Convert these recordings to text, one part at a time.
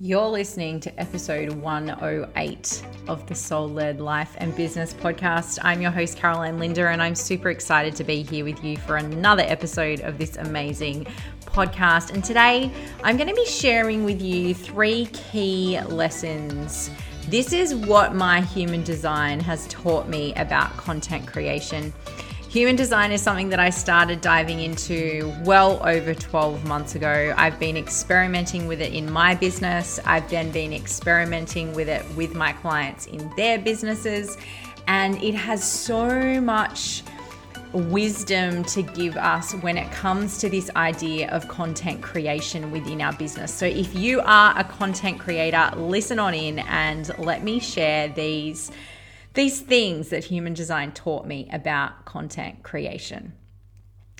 You're listening to episode 108 of the Soul Led Life and Business podcast. I'm your host, Caroline Linda, and I'm super excited to be here with you for another episode of this amazing podcast. And today I'm going to be sharing with you three key lessons. This is what my human design has taught me about content creation Human design is something that I started diving into well over 12 months ago. I've been experimenting with it in my business. I've then been experimenting with it with my clients in their businesses. And it has so much wisdom to give us when it comes to this idea of content creation within our business. So, if you are a content creator, listen on in and let me share these these things that human design taught me about content creation.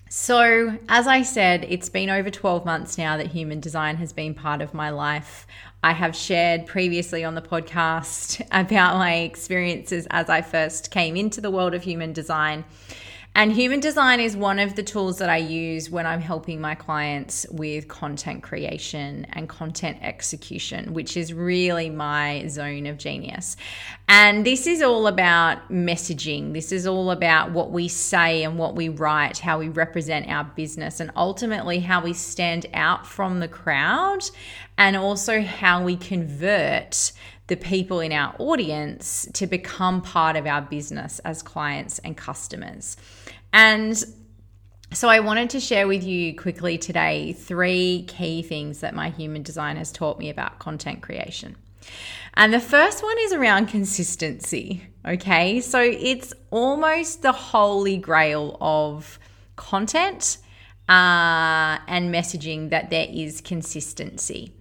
So, as I said, it's been over 12 months now that human design has been part of my life. I have shared previously on the podcast about my experiences as I first came into the world of human design and human design is one of the tools that I use when I'm helping my clients with content creation and content execution, which is really my zone of genius. And this is all about messaging. This is all about what we say and what we write, how we represent our business, and ultimately how we stand out from the crowd, and also how we convert the people in our audience to become part of our business as clients and customers. And so, I wanted to share with you quickly today three key things that my human design has taught me about content creation. And the first one is around consistency. Okay. So, it's almost the holy grail of content uh, and messaging that there is consistency.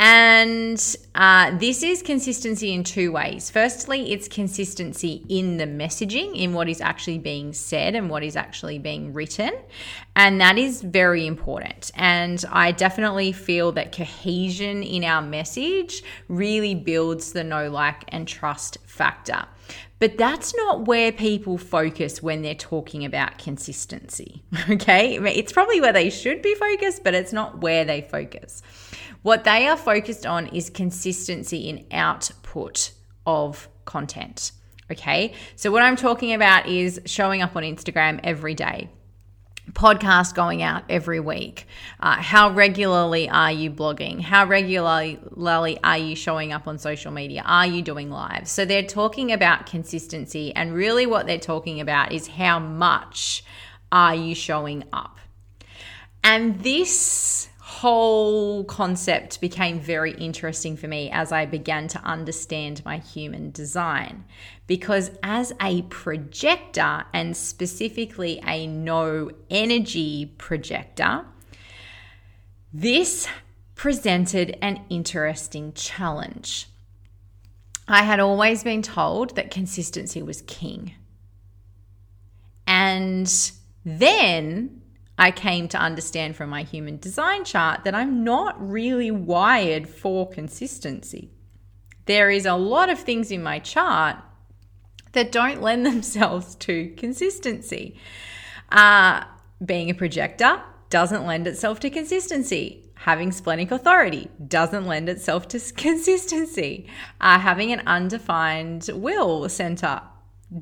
And uh, this is consistency in two ways. Firstly, it's consistency in the messaging, in what is actually being said and what is actually being written. And that is very important. And I definitely feel that cohesion in our message really builds the know, like, and trust factor. But that's not where people focus when they're talking about consistency. Okay. It's probably where they should be focused, but it's not where they focus. What they are focused on is consistency in output of content. Okay. So, what I'm talking about is showing up on Instagram every day, podcast going out every week. Uh, how regularly are you blogging? How regularly are you showing up on social media? Are you doing live? So, they're talking about consistency, and really what they're talking about is how much are you showing up? And this whole concept became very interesting for me as I began to understand my human design. Because as a projector, and specifically a no energy projector, this presented an interesting challenge. I had always been told that consistency was king. And then I came to understand from my human design chart that I'm not really wired for consistency. There is a lot of things in my chart that don't lend themselves to consistency. Uh, being a projector doesn't lend itself to consistency. Having splenic authority doesn't lend itself to consistency. Uh, having an undefined will center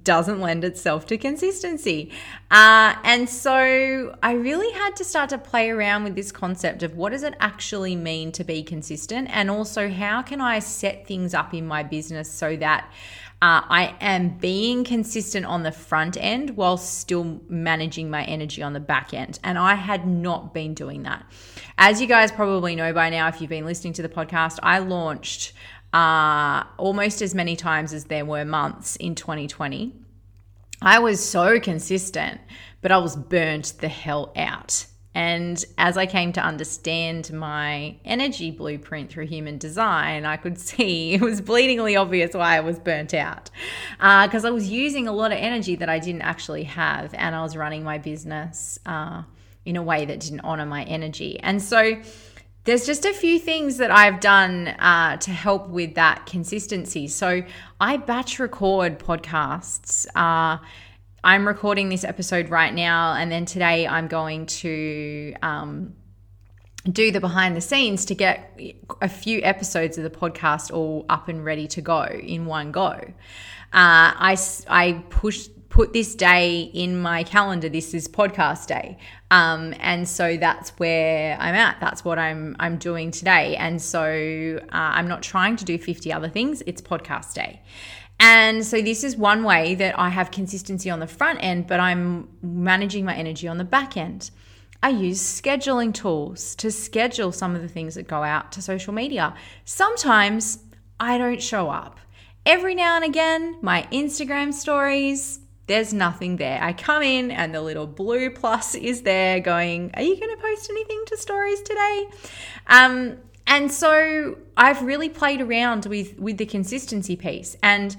doesn't lend itself to consistency. Uh, and so I really had to start to play around with this concept of what does it actually mean to be consistent? And also, how can I set things up in my business so that uh, I am being consistent on the front end while still managing my energy on the back end. And I had not been doing that. As you guys probably know by now, if you've been listening to the podcast, I launched uh, almost as many times as there were months in 2020. I was so consistent, but I was burnt the hell out. And as I came to understand my energy blueprint through human design, I could see it was bleedingly obvious why I was burnt out. Because uh, I was using a lot of energy that I didn't actually have, and I was running my business uh, in a way that didn't honor my energy. And so, there's just a few things that I've done uh, to help with that consistency. So I batch record podcasts. Uh, I'm recording this episode right now, and then today I'm going to um, do the behind the scenes to get a few episodes of the podcast all up and ready to go in one go. Uh, I, I pushed put this day in my calendar. This is podcast day. Um, and so that's where I'm at. That's what I'm I'm doing today. And so uh, I'm not trying to do 50 other things. It's podcast day. And so this is one way that I have consistency on the front end, but I'm managing my energy on the back end. I use scheduling tools to schedule some of the things that go out to social media. Sometimes I don't show up. Every now and again, my Instagram stories, there's nothing there. I come in and the little blue plus is there going, Are you going to post anything to stories today? Um, and so I've really played around with, with the consistency piece. And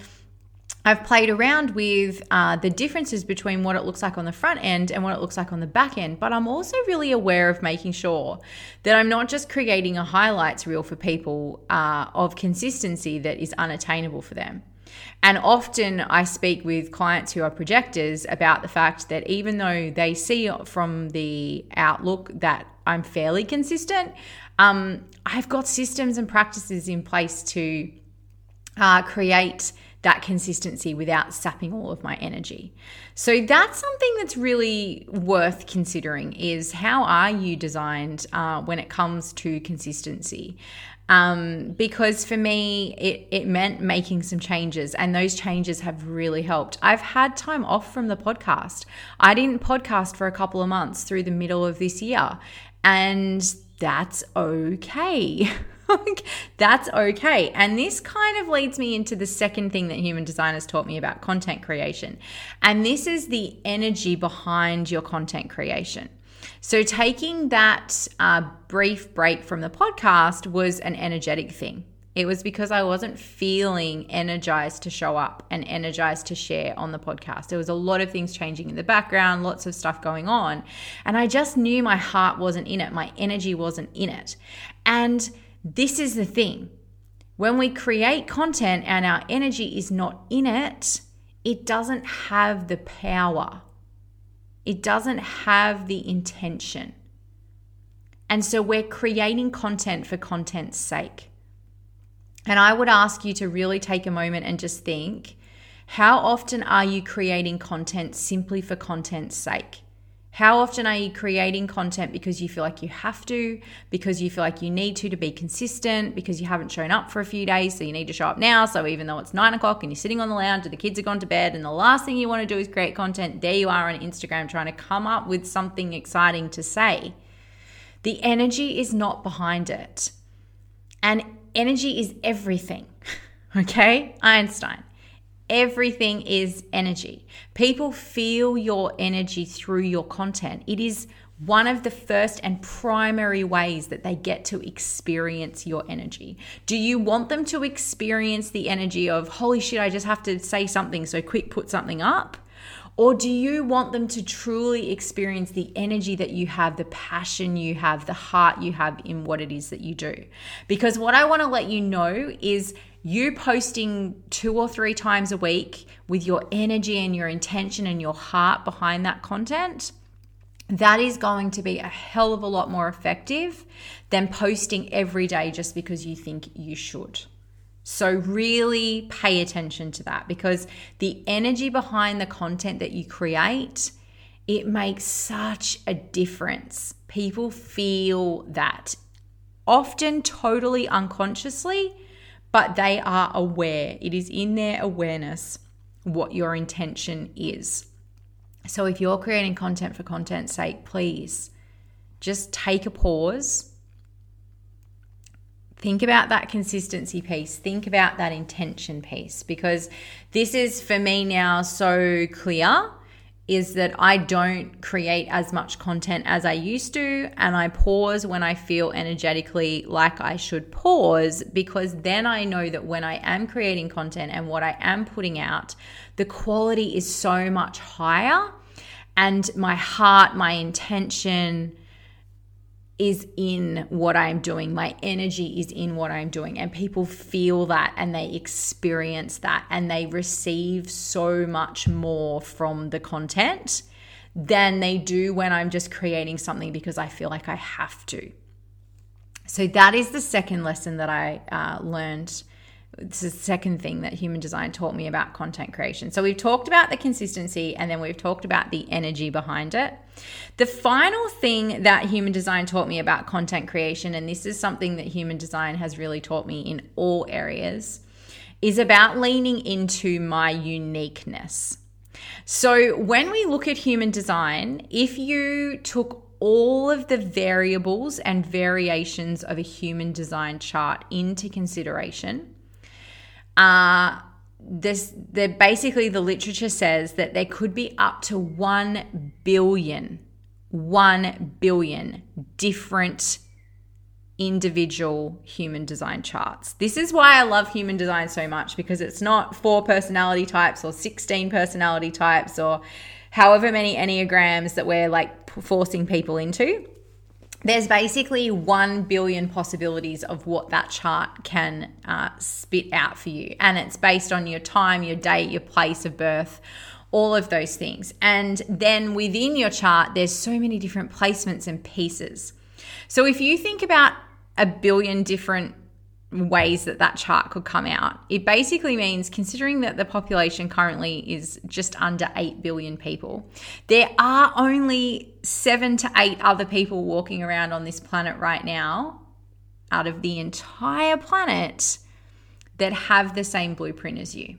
I've played around with uh, the differences between what it looks like on the front end and what it looks like on the back end, but I'm also really aware of making sure that I'm not just creating a highlights reel for people uh, of consistency that is unattainable for them. And often I speak with clients who are projectors about the fact that even though they see from the outlook that I'm fairly consistent, um, I've got systems and practices in place to uh, create that consistency without sapping all of my energy. So that's something that's really worth considering is how are you designed uh, when it comes to consistency? Um, because for me, it, it meant making some changes, and those changes have really helped. I've had time off from the podcast. I didn't podcast for a couple of months through the middle of this year, and that's okay. that's okay. And this kind of leads me into the second thing that human designers taught me about content creation. And this is the energy behind your content creation. So, taking that uh, brief break from the podcast was an energetic thing. It was because I wasn't feeling energized to show up and energized to share on the podcast. There was a lot of things changing in the background, lots of stuff going on. And I just knew my heart wasn't in it, my energy wasn't in it. And this is the thing when we create content and our energy is not in it, it doesn't have the power, it doesn't have the intention. And so we're creating content for content's sake. And I would ask you to really take a moment and just think how often are you creating content simply for content's sake? How often are you creating content because you feel like you have to, because you feel like you need to to be consistent, because you haven't shown up for a few days, so you need to show up now? So even though it's nine o'clock and you're sitting on the lounge and the kids have gone to bed, and the last thing you want to do is create content, there you are on Instagram trying to come up with something exciting to say. The energy is not behind it. And energy is everything. Okay? Einstein. Everything is energy. People feel your energy through your content. It is one of the first and primary ways that they get to experience your energy. Do you want them to experience the energy of, holy shit, I just have to say something, so quick put something up? Or do you want them to truly experience the energy that you have, the passion you have, the heart you have in what it is that you do? Because what I want to let you know is you posting two or three times a week with your energy and your intention and your heart behind that content, that is going to be a hell of a lot more effective than posting every day just because you think you should. So, really pay attention to that because the energy behind the content that you create, it makes such a difference. People feel that often totally unconsciously but they are aware. It is in their awareness what your intention is. So if you're creating content for content's sake, please just take a pause. Think about that consistency piece. Think about that intention piece because this is for me now so clear is that I don't create as much content as I used to, and I pause when I feel energetically like I should pause because then I know that when I am creating content and what I am putting out, the quality is so much higher, and my heart, my intention, is in what I'm doing. My energy is in what I'm doing. And people feel that and they experience that and they receive so much more from the content than they do when I'm just creating something because I feel like I have to. So that is the second lesson that I uh, learned. It's the second thing that human design taught me about content creation. So we've talked about the consistency and then we've talked about the energy behind it. The final thing that human design taught me about content creation, and this is something that human design has really taught me in all areas, is about leaning into my uniqueness. So, when we look at human design, if you took all of the variables and variations of a human design chart into consideration. Uh, this the basically the literature says that there could be up to 1 billion 1 billion different individual human design charts. This is why I love human design so much because it's not four personality types or 16 personality types or however many enneagrams that we're like forcing people into there's basically 1 billion possibilities of what that chart can uh, spit out for you. And it's based on your time, your date, your place of birth, all of those things. And then within your chart, there's so many different placements and pieces. So if you think about a billion different ways that that chart could come out. It basically means, considering that the population currently is just under 8 billion people, there are only seven to eight other people walking around on this planet right now out of the entire planet that have the same blueprint as you.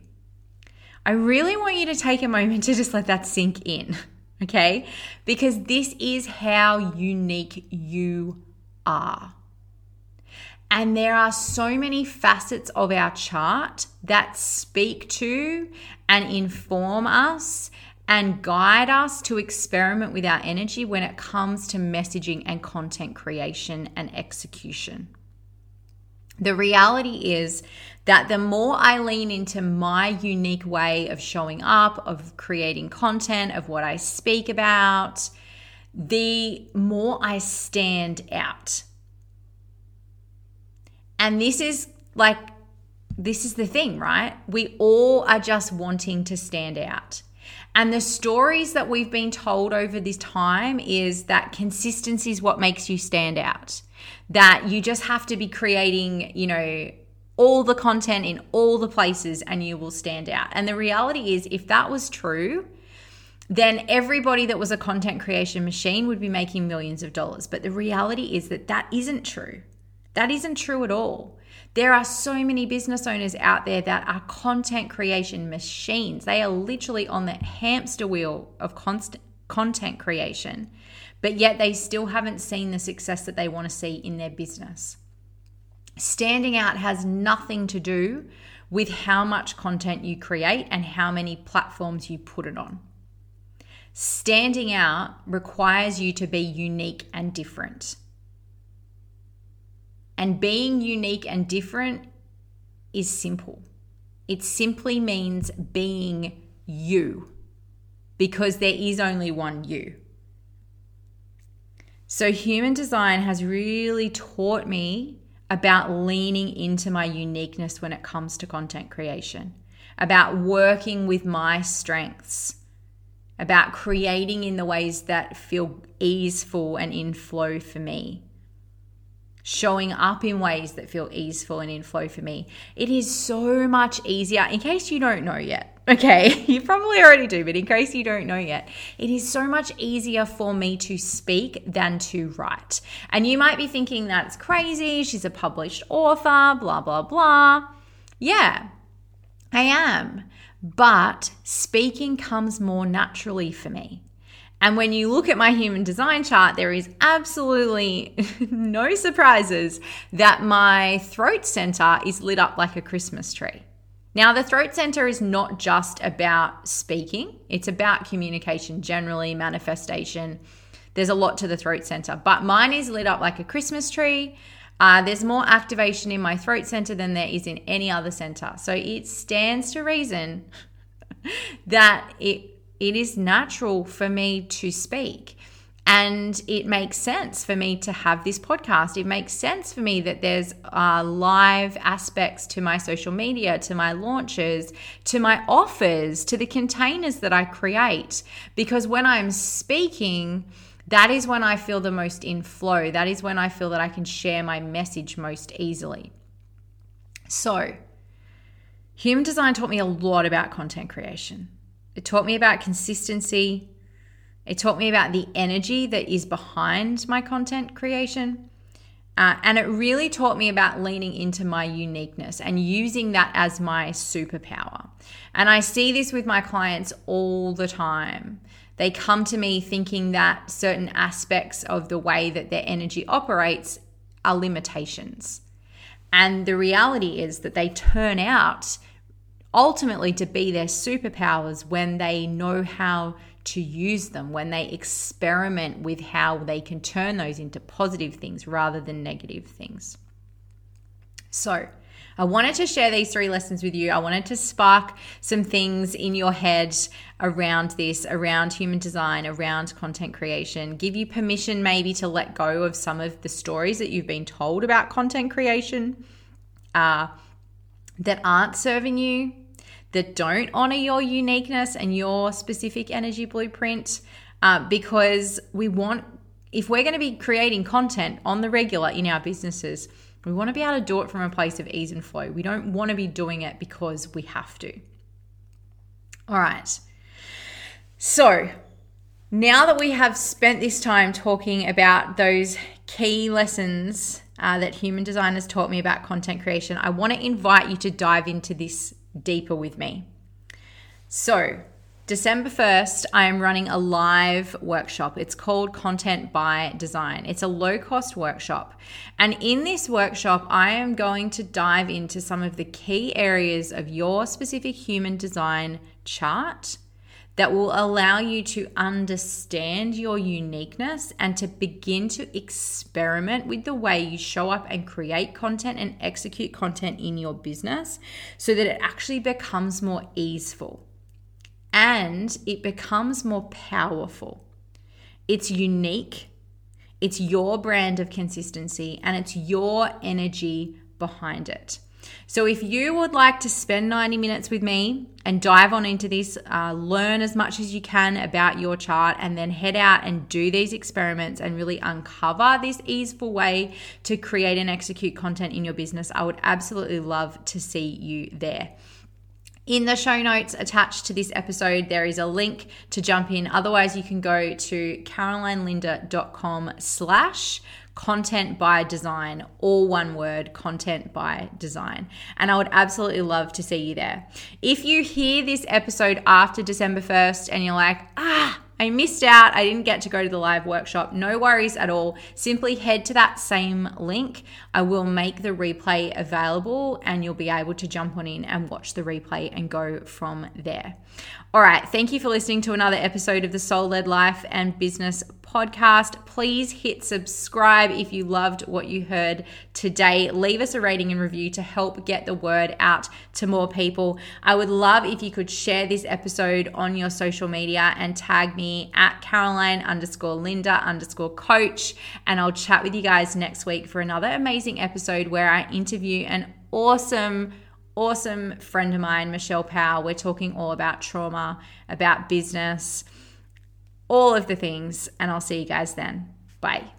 I really want you to take a moment to just let that sink in, okay? Because this is how unique you are. And there are so many facets of our chart that speak to and inform us and guide us to experiment with our energy when it comes to messaging and content creation and execution. The reality is that the more I lean into my unique way of showing up, of creating content, of what I speak about, the more I stand out and this is like, this is the thing, right? We all are just wanting to stand out. And the stories that we've been told over this time is that consistency is what makes you stand out. That you just have to be creating, you know, all the content in all the places and you will stand out. And the reality is, if that was true, then everybody that was a content creation machine would be making millions of dollars. But the reality is that that isn't true. That isn't true at all. There are so many business owners out there that are content creation machines. They are literally on the hamster wheel of constant content creation, but yet they still haven't seen the success that they want to see in their business. Standing out has nothing to do with how much content you create and how many platforms you put it on. Standing out requires you to be unique and different. And being unique and different is simple. It simply means being you because there is only one you. So, human design has really taught me about leaning into my uniqueness when it comes to content creation, about working with my strengths, about creating in the ways that feel easeful and in flow for me showing up in ways that feel easeful and in flow for me. It is so much easier, in case you don't know yet. Okay, you probably already do, but in case you don't know yet, it is so much easier for me to speak than to write. And you might be thinking that's crazy. She's a published author, blah, blah, blah. Yeah, I am. But speaking comes more naturally for me. And when you look at my human design chart, there is absolutely no surprises that my throat center is lit up like a Christmas tree. Now, the throat center is not just about speaking, it's about communication generally, manifestation. There's a lot to the throat center, but mine is lit up like a Christmas tree. Uh, there's more activation in my throat center than there is in any other center. So it stands to reason that it it is natural for me to speak. And it makes sense for me to have this podcast. It makes sense for me that there's uh, live aspects to my social media, to my launches, to my offers, to the containers that I create. Because when I'm speaking, that is when I feel the most in flow. That is when I feel that I can share my message most easily. So, human design taught me a lot about content creation. It taught me about consistency. It taught me about the energy that is behind my content creation. Uh, and it really taught me about leaning into my uniqueness and using that as my superpower. And I see this with my clients all the time. They come to me thinking that certain aspects of the way that their energy operates are limitations. And the reality is that they turn out ultimately to be their superpowers when they know how to use them, when they experiment with how they can turn those into positive things rather than negative things. So, I wanted to share these three lessons with you. I wanted to spark some things in your head around this, around human design, around content creation, give you permission maybe to let go of some of the stories that you've been told about content creation uh, that aren't serving you, that don't honor your uniqueness and your specific energy blueprint. Uh, because we want, if we're going to be creating content on the regular in our businesses, we want to be able to do it from a place of ease and flow. We don't want to be doing it because we have to. All right. So, now that we have spent this time talking about those key lessons uh, that human design has taught me about content creation, I want to invite you to dive into this deeper with me. So, December 1st, I am running a live workshop. It's called Content by Design. It's a low cost workshop. And in this workshop, I am going to dive into some of the key areas of your specific human design chart that will allow you to understand your uniqueness and to begin to experiment with the way you show up and create content and execute content in your business so that it actually becomes more easeful and it becomes more powerful. It's unique, it's your brand of consistency, and it's your energy behind it. So, if you would like to spend 90 minutes with me and dive on into this, uh, learn as much as you can about your chart, and then head out and do these experiments and really uncover this easeful way to create and execute content in your business, I would absolutely love to see you there. In the show notes attached to this episode, there is a link to jump in. Otherwise, you can go to carolinelinda.com slash content by design, all one word, content by design. And I would absolutely love to see you there. If you hear this episode after December 1st and you're like, ah, I missed out. I didn't get to go to the live workshop. No worries at all. Simply head to that same link. I will make the replay available and you'll be able to jump on in and watch the replay and go from there. All right. Thank you for listening to another episode of the Soul Led Life and Business podcast. Please hit subscribe if you loved what you heard today. Leave us a rating and review to help get the word out to more people. I would love if you could share this episode on your social media and tag me at Caroline underscore Linda underscore coach. And I'll chat with you guys next week for another amazing episode where I interview an awesome awesome friend of mine, Michelle Powell. We're talking all about trauma, about business, all of the things. And I'll see you guys then. Bye.